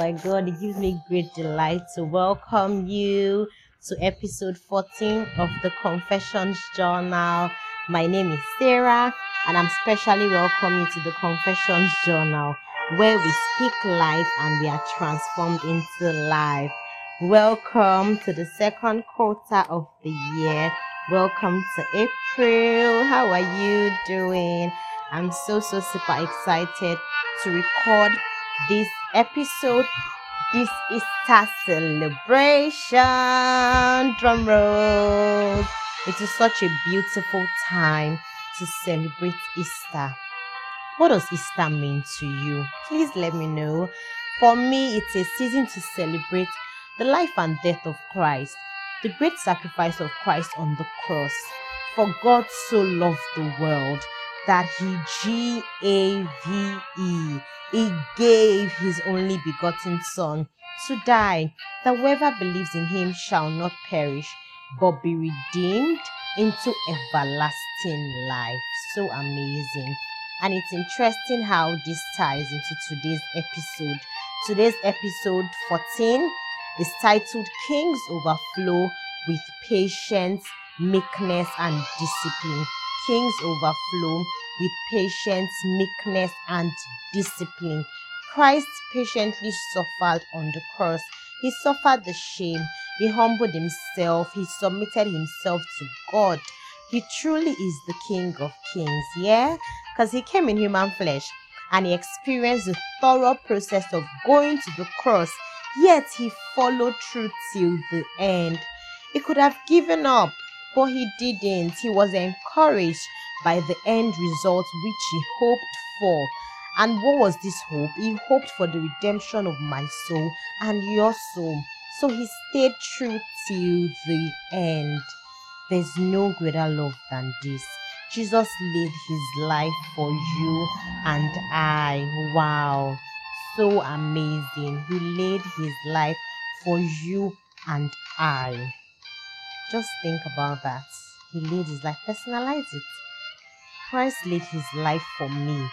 my God, it gives me great delight to welcome you to episode 14 of the Confessions Journal. My name is Sarah, and I'm specially welcoming you to the Confessions Journal, where we speak life and we are transformed into life. Welcome to the second quarter of the year. Welcome to April. How are you doing? I'm so, so super excited to record this episode, this is Easter celebration. Drum roll. It is such a beautiful time to celebrate Easter. What does Easter mean to you? Please let me know. For me, it's a season to celebrate the life and death of Christ, the great sacrifice of Christ on the cross. For God so loved the world that he G A V E he gave his only begotten son to die that whoever believes in him shall not perish but be redeemed into everlasting life. So amazing. And it's interesting how this ties into today's episode. Today's episode 14 is titled kings overflow with patience meekness and discipline kings overflow with patience, meekness, and discipline. Christ patiently suffered on the cross. He suffered the shame. He humbled himself. He submitted himself to God. He truly is the King of Kings, yeah? Because he came in human flesh and he experienced the thorough process of going to the cross, yet he followed through till the end. He could have given up, but he didn't. He was encouraged by the end result which he hoped for. And what was this hope? He hoped for the redemption of my soul and your soul. So he stayed true till the end. There's no greater love than this. Jesus laid his life for you and I. Wow. So amazing. He laid his life for you and I. Just think about that. He laid his life, personalize it. Christ laid his life for me.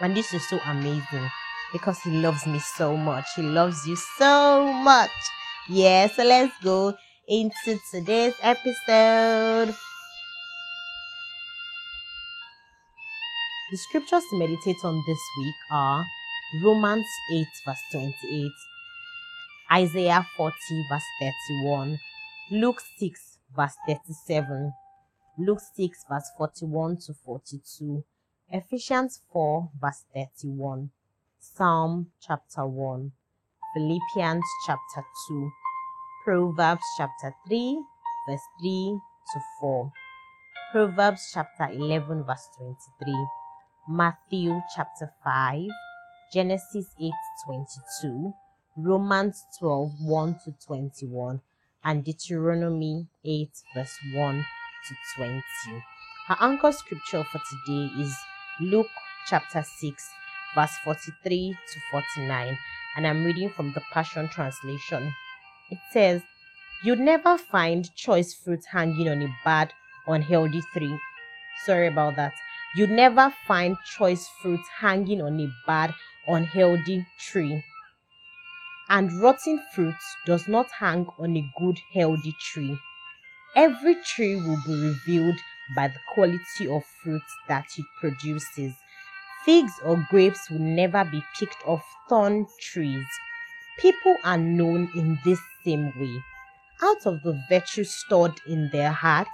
And this is so amazing because he loves me so much. He loves you so much. Yeah, so let's go into today's episode. The scriptures to meditate on this week are Romans 8, verse 28, Isaiah 40, verse 31, Luke 6, verse 37. Luke 6, verse 41 to 42, Ephesians 4, verse 31, Psalm chapter 1, Philippians chapter 2, Proverbs chapter 3, verse 3 to 4, Proverbs chapter 11, verse 23, Matthew chapter 5, Genesis 8, 22, Romans 12, 1 to 21, and Deuteronomy 8, verse 1 to 20. Her anchor scripture for today is Luke chapter 6, verse 43 to 49, and I'm reading from the Passion Translation. It says, You'd never find choice fruit hanging on a bad, unhealthy tree. Sorry about that. You'd never find choice fruit hanging on a bad, unhealthy tree. And rotten fruit does not hang on a good, healthy tree. Every tree will be revealed by the quality of fruit that it produces. Figs or grapes will never be picked off thorn trees. People are known in this same way. Out of the virtue stored in their hearts,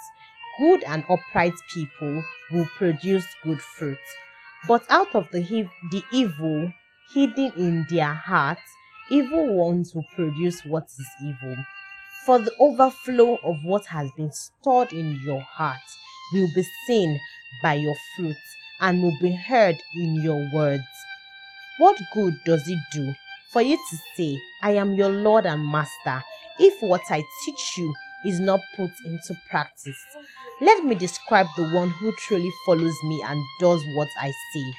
good and upright people will produce good fruit. But out of the, the evil hidden in their hearts, evil ones will produce what is evil. For the overflow of what has been stored in your heart will be seen by your fruits and will be heard in your words. What good does it do for you to say, I am your Lord and Master, if what I teach you is not put into practice? Let me describe the one who truly follows me and does what I say.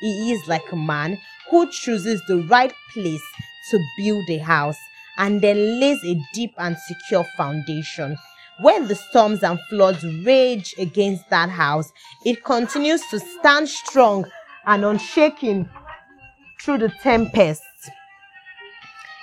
He is like a man who chooses the right place to build a house and then lays a deep and secure foundation. When the storms and floods rage against that house, it continues to stand strong and unshaken through the tempests.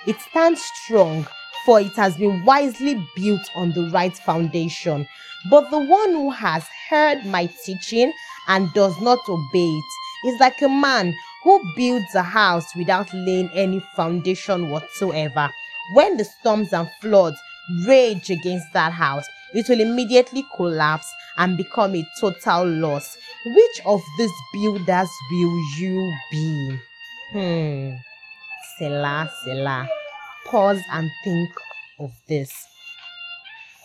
It stands strong, for it has been wisely built on the right foundation. But the one who has heard my teaching and does not obey it is like a man who builds a house without laying any foundation whatsoever. When the storms and floods rage against that house, it will immediately collapse and become a total loss. Which of these builders will you be? Hmm. Selah, Selah. Pause and think of this.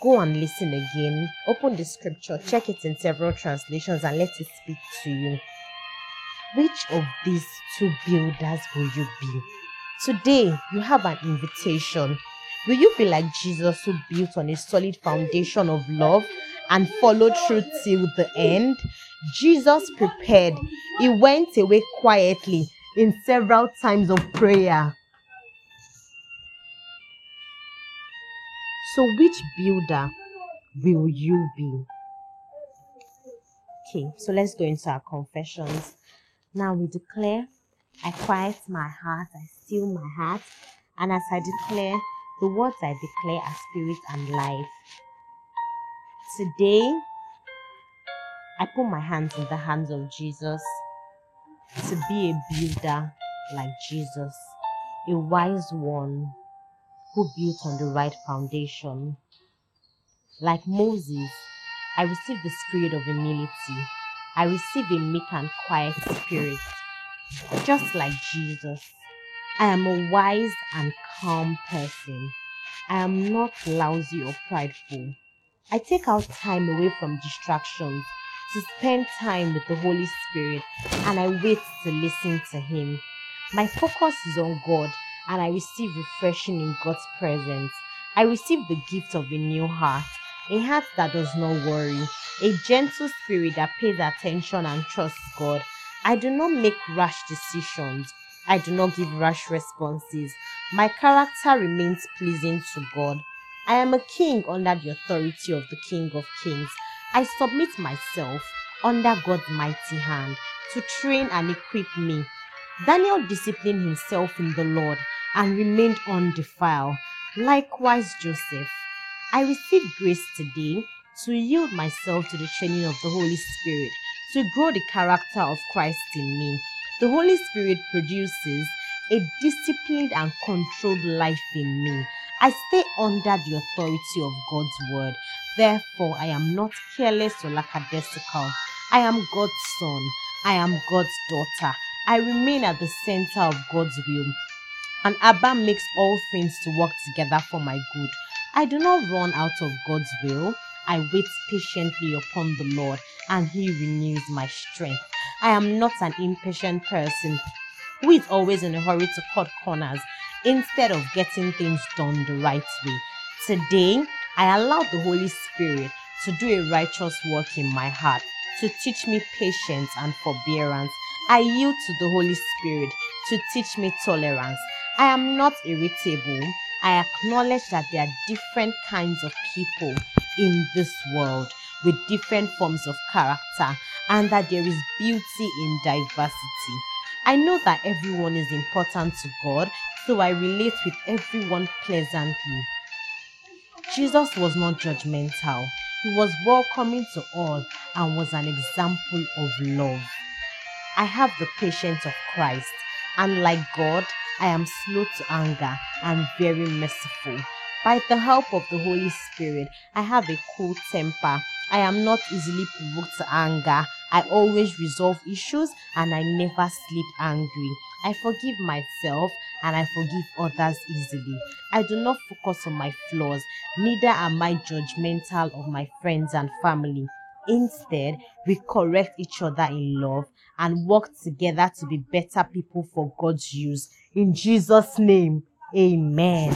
Go and listen again. Open the scripture, check it in several translations, and let it speak to you. Which of these two builders will you be? Today, you have an invitation. Will you be like Jesus, who built on a solid foundation of love and followed through till the end? Jesus prepared. He went away quietly in several times of prayer. So, which builder will you be? Okay, so let's go into our confessions. Now we declare, I quiet my heart, I still my heart, and as I declare, the words I declare are spirit and life. Today, I put my hands in the hands of Jesus to be a builder like Jesus, a wise one who built on the right foundation. Like Moses, I received the spirit of humility. I receive a meek and quiet spirit. Just like Jesus, I am a wise and calm person. I am not lousy or prideful. I take out time away from distractions to spend time with the Holy Spirit and I wait to listen to Him. My focus is on God and I receive refreshing in God's presence. I receive the gift of a new heart, a heart that does not worry, a gentle spirit that pays attention and trusts God. I do not make rash decisions. I do not give rash responses. My character remains pleasing to God. I am a king under the authority of the King of Kings. I submit myself under God's mighty hand to train and equip me. Daniel disciplined himself in the Lord and remained undefiled. Likewise, Joseph. I receive grace today to yield myself to the training of the Holy Spirit to grow the character of Christ in me. The Holy Spirit produces a disciplined and controlled life in me. I stay under the authority of God's word. Therefore, I am not careless or lackadaisical. I am God's son. I am God's daughter. I remain at the center of God's will. And Abba makes all things to work together for my good. I do not run out of God's will. I wait patiently upon the Lord, and He renews my strength. I am not an impatient person who is always in a hurry to cut corners instead of getting things done the right way. Today, I allow the Holy Spirit to do a righteous work in my heart, to teach me patience and forbearance. I yield to the Holy Spirit to teach me tolerance. I am not irritable. I acknowledge that there are different kinds of people in this world with different forms of character and that there is beauty in diversity. I know that everyone is important to God, so I relate with everyone pleasantly. Jesus was not judgmental. He was welcoming to all and was an example of love. I have the patience of Christ, and like God, I am slow to anger and very merciful. By the help of the Holy Spirit, I have a cool temper. I am not easily provoked to anger. I always resolve issues and I never sleep angry. I forgive myself and I forgive others easily. I do not focus on my flaws, neither am I judgmental of my friends and family. Instead, we correct each other in love and work together to be better people for God's use. In Jesus' name, amen.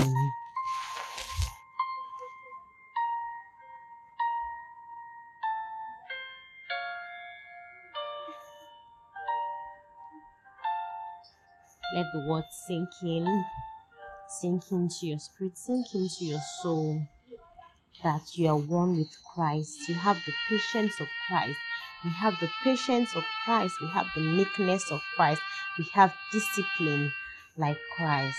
Let the word sink in, sink into your spirit, sink into your soul that you are one with Christ. You have the patience of Christ. We have the patience of Christ. We have the meekness of Christ. We have discipline like Christ.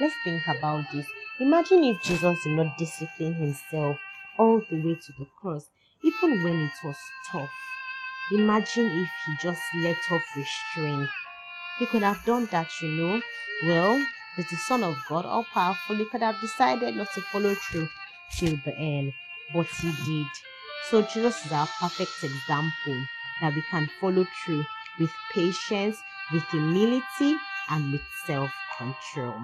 Let's think about this. Imagine if Jesus did not discipline himself all the way to the cross, even when it was tough. Imagine if he just let off restraint. He could have done that, you know. Well, as the Son of God, all powerful, he could have decided not to follow through till the end, but he did. So Jesus is our perfect example that we can follow through with patience, with humility, and with self control.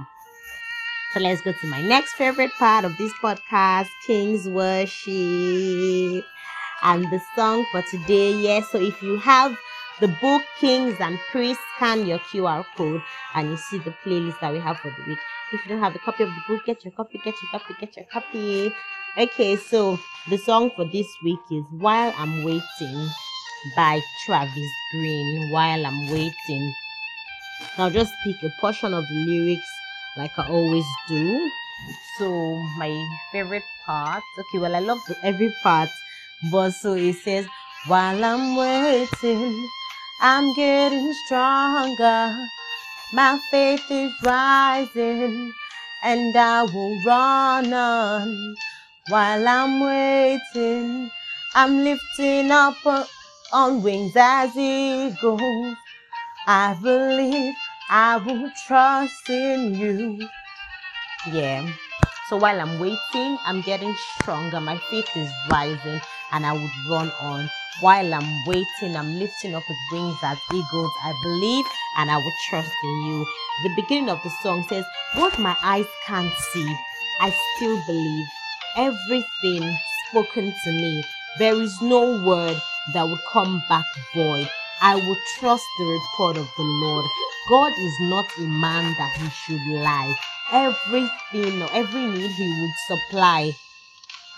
So let's go to my next favorite part of this podcast King's Worship. And the song for today, yes. So if you have the book Kings and Priests, scan your QR code and you see the playlist that we have for the week. If you don't have a copy of the book, get your copy, get your copy, get your copy. Okay, so the song for this week is While I'm Waiting by Travis Greene. While I'm Waiting. I'll just pick a portion of the lyrics like I always do. So my favorite part, okay, well I love every part, but so it says, while I'm waiting, I'm getting stronger. My faith is rising, and I will run on. While I'm waiting, I'm lifting up uh, on wings as eagles. I believe I will trust in you. Yeah. So while I'm waiting, I'm getting stronger. My faith is rising and I would run on. While I'm waiting, I'm lifting up with wings as eagles. I believe and I will trust in you. The beginning of the song says, What my eyes can't see, I still believe. Everything spoken to me, there is no word that would come back void. I will trust the report of the Lord. God is not a man that he should lie. Everything or every need he would supply.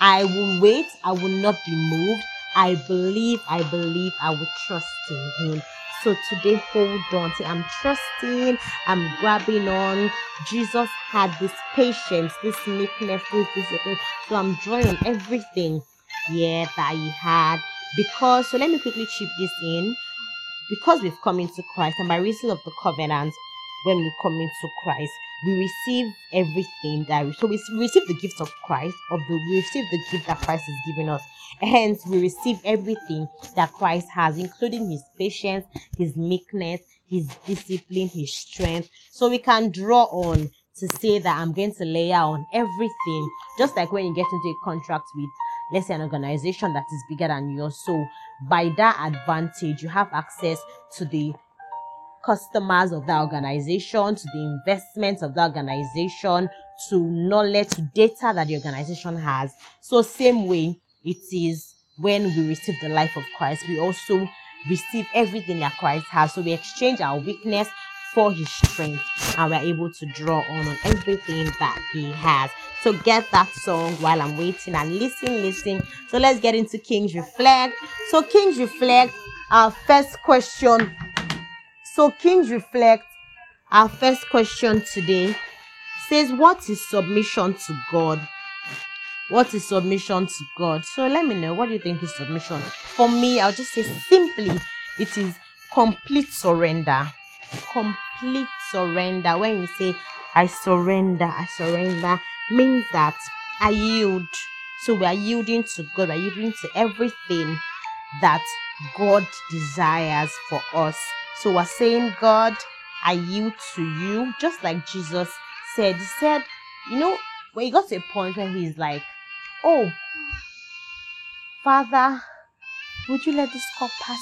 I will wait. I will not be moved. I believe, I believe, I will trust in him. So today, hold on. See, I'm trusting, I'm grabbing on. Jesus had this patience, this meekness, this discipline. So I'm drawing on everything, yeah, that he had. Because, so let me quickly chip this in because we've come into Christ and by reason of the covenant, when we come into Christ, we receive everything that we, so we receive the gift of Christ, of the we receive the gift that Christ is giving us. Hence, we receive everything that Christ has, including his patience, his meekness, his discipline, his strength. So we can draw on to say that I'm going to layer on everything, just like when you get into a contract with let's say an organization that is bigger than yours. So by that advantage, you have access to the customers of that organization, to the investments of the organization, to knowledge, to data that the organization has. So same way it is when we receive the life of Christ, we also receive everything that Christ has. So we exchange our weakness for his strength and we're able to draw on on everything that he has. So get that song while I'm waiting and listen, listen. So let's get into Kings Reflect. So Kings Reflect, our first question. So Kings Reflect, our first question today says, What is submission to God? What is submission to God? So let me know what do you think is submission? For me, I'll just say simply, it is complete surrender. Complete surrender. When you say, I surrender, I surrender, means that I yield. So we are yielding to God, we are yielding to everything that God desires for us. So we're saying, God, I yield to you, just like Jesus said. He said, you know, when he got to a point where he's like, Oh, Father, would you let this cup pass?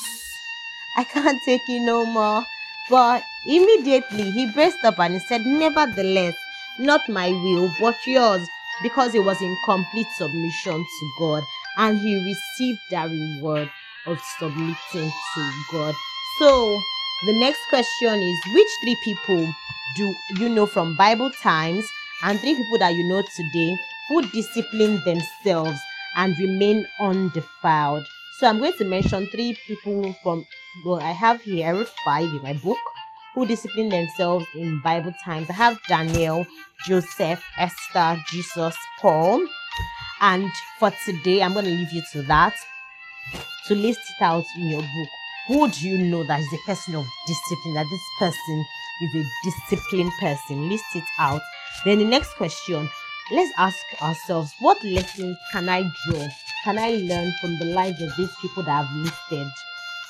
I can't take it no more. But immediately he braced up and he said, Nevertheless, not my will, but yours, because he was in complete submission to God and he received that reward of submitting to God. So, the next question is Which three people do you know from Bible times and three people that you know today who discipline themselves and remain undefiled? So, I'm going to mention three people from, well, I have here, I wrote five in my book who discipline themselves in Bible times. I have Daniel, Joseph, Esther, Jesus, Paul. And for today, I'm going to leave you to that to list it out in your book. Who do you know that is a person of discipline? That this person is a disciplined person? List it out Then the next question, let's ask ourselves, what lesson can I draw? Can I learn from the lives of these people that I've listed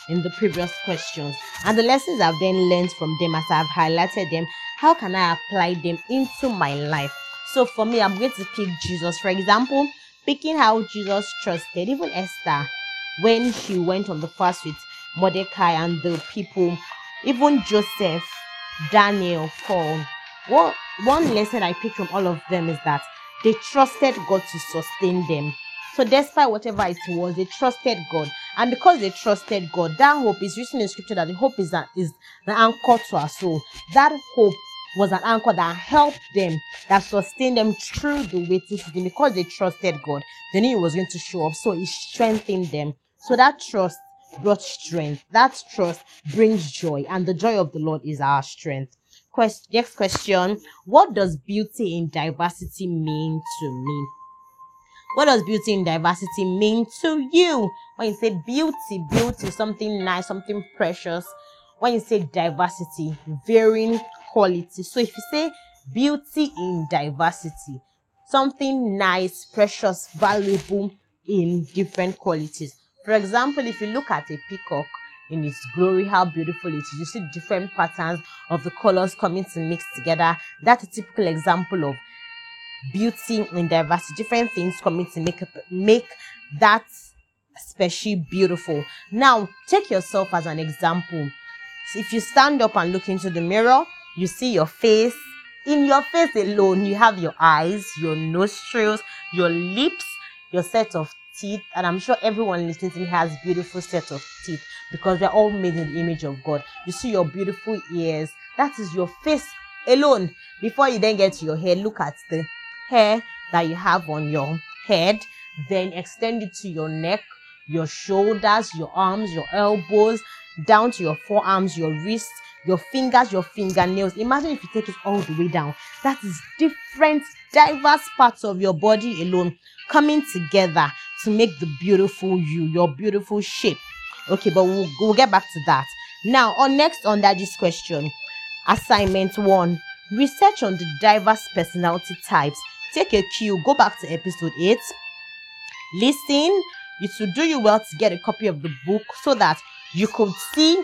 in the previous questions? And the lessons I've then learned from them as I've highlighted them, how can I apply them into my life? So for me, I'm going to pick Jesus. For example, picking how Jesus trusted even Esther when she went on the fast with Mordecai and the people, even Joseph, Daniel, Paul. What one lesson I picked from all of them is that they trusted God to sustain them. So despite whatever it was, they trusted God. And because they trusted God, that hope is written in scripture that the hope is that is the anchor to our soul. That hope was an anchor that helped them, that sustained them through the waiting season because they trusted God. They knew He was going to show up, so it strengthened them. So that trust brought strength. That trust brings joy, and the joy of the Lord is our strength. Quest- next question What does beauty in diversity mean to me? What does beauty in diversity mean to you? When you say beauty, beauty, something nice, something precious. When you say diversity, varying quality. So if you say beauty in diversity, something nice, precious, valuable in different qualities. For example, if you look at a peacock in its glory, how beautiful it is, you see different patterns of the colors coming to mix together. That's a typical example of beauty in diversity, different things coming to make make that especially beautiful. Now, take yourself as an example. If you stand up and look into the mirror, you see your face. In your face alone, you have your eyes, your nostrils, your lips, your set of teeth, and I'm sure everyone listening to me has beautiful set of teeth because they're all made in the image of God. You see your beautiful ears. That is your face alone. Before you then get to your hair, look at the hair that you have on your head, then extend it to your neck, your shoulders, your arms, your elbows, down to your forearms, your wrists, your fingers, your fingernails. Imagine if you take it all the way down. That is different, diverse parts of your body alone coming together to make the beautiful you, your beautiful shape. Okay, but we'll, we'll get back to that. Now, on next under this question, assignment one, research on the diverse personality types. Take a cue, go back to episode 8, listen. It will do you well to get a copy of the book so that you could see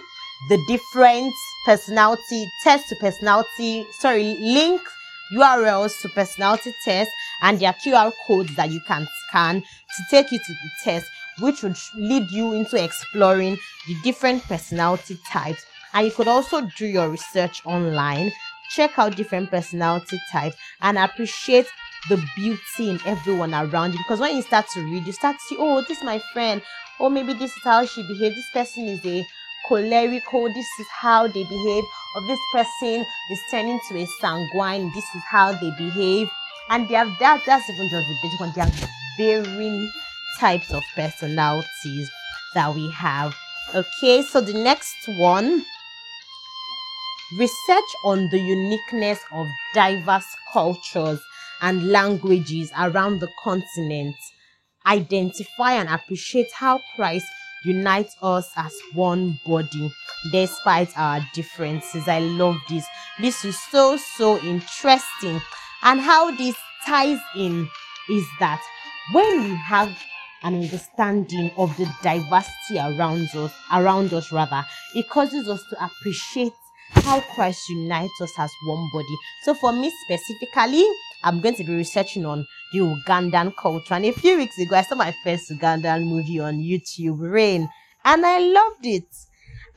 the different personality test to personality sorry link urls to personality tests and their qr codes that you can scan to take you to the test which would lead you into exploring the different personality types. And you could also do your research online. Check out different personality types and appreciate the beauty in everyone around you because when you start to read you start to see oh this is my friend or oh, maybe this is how she behaves this person is a choleric. cholerical, this is how they behave, or this person is turning to a sanguine, this is how they behave. And they have that that's even just the basic one. There are varying types of personalities that we have. Okay, so the next one research on the uniqueness of diverse cultures and languages around the continent. Identify and appreciate how Christ unites us as one body despite our differences. I love this. This is so, so interesting. And how this ties in is that when we have an understanding of the diversity around us, around us rather, it causes us to appreciate how Christ unites us as one body. So for me specifically, I'm going to be researching on the Ugandan culture. And a few weeks ago, I saw my first Ugandan movie on YouTube, Rain, and I loved it.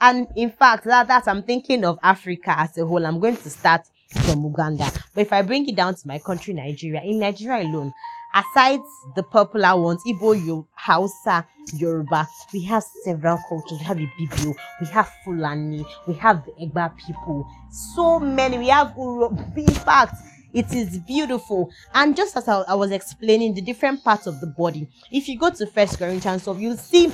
And in fact, that, that I'm thinking of Africa as a whole. I'm going to start from Uganda. But if I bring it down to my country, Nigeria, in Nigeria alone, aside the popular ones, Igbo, Hausa, Yoruba, we have several cultures. We have Ibibio, we have Fulani, we have the Egba people. So many. We have Uro. In fact, it is beautiful. And just as I, I was explaining the different parts of the body, if you go to First Corinthians 12, you'll see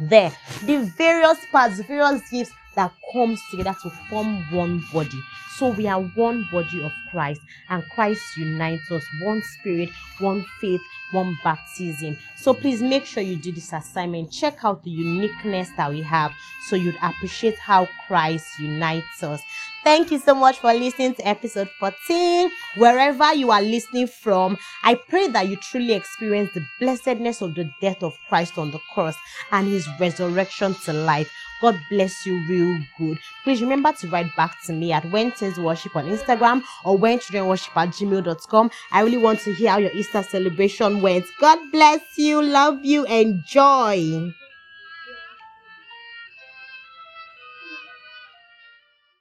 there the various parts, various gifts that comes together to form one body. So we are one body of Christ, and Christ unites us one spirit, one faith, one baptism. So please make sure you do this assignment. Check out the uniqueness that we have so you'd appreciate how Christ unites us. Thank you so much for listening to episode 14. Wherever you are listening from, I pray that you truly experience the blessedness of the death of Christ on the cross and his resurrection to life. God bless you real good. Please remember to write back to me at Teens Worship on Instagram or When Children Worship at gmail.com. I really want to hear how your Easter celebration went. God bless you. Love you. Enjoy.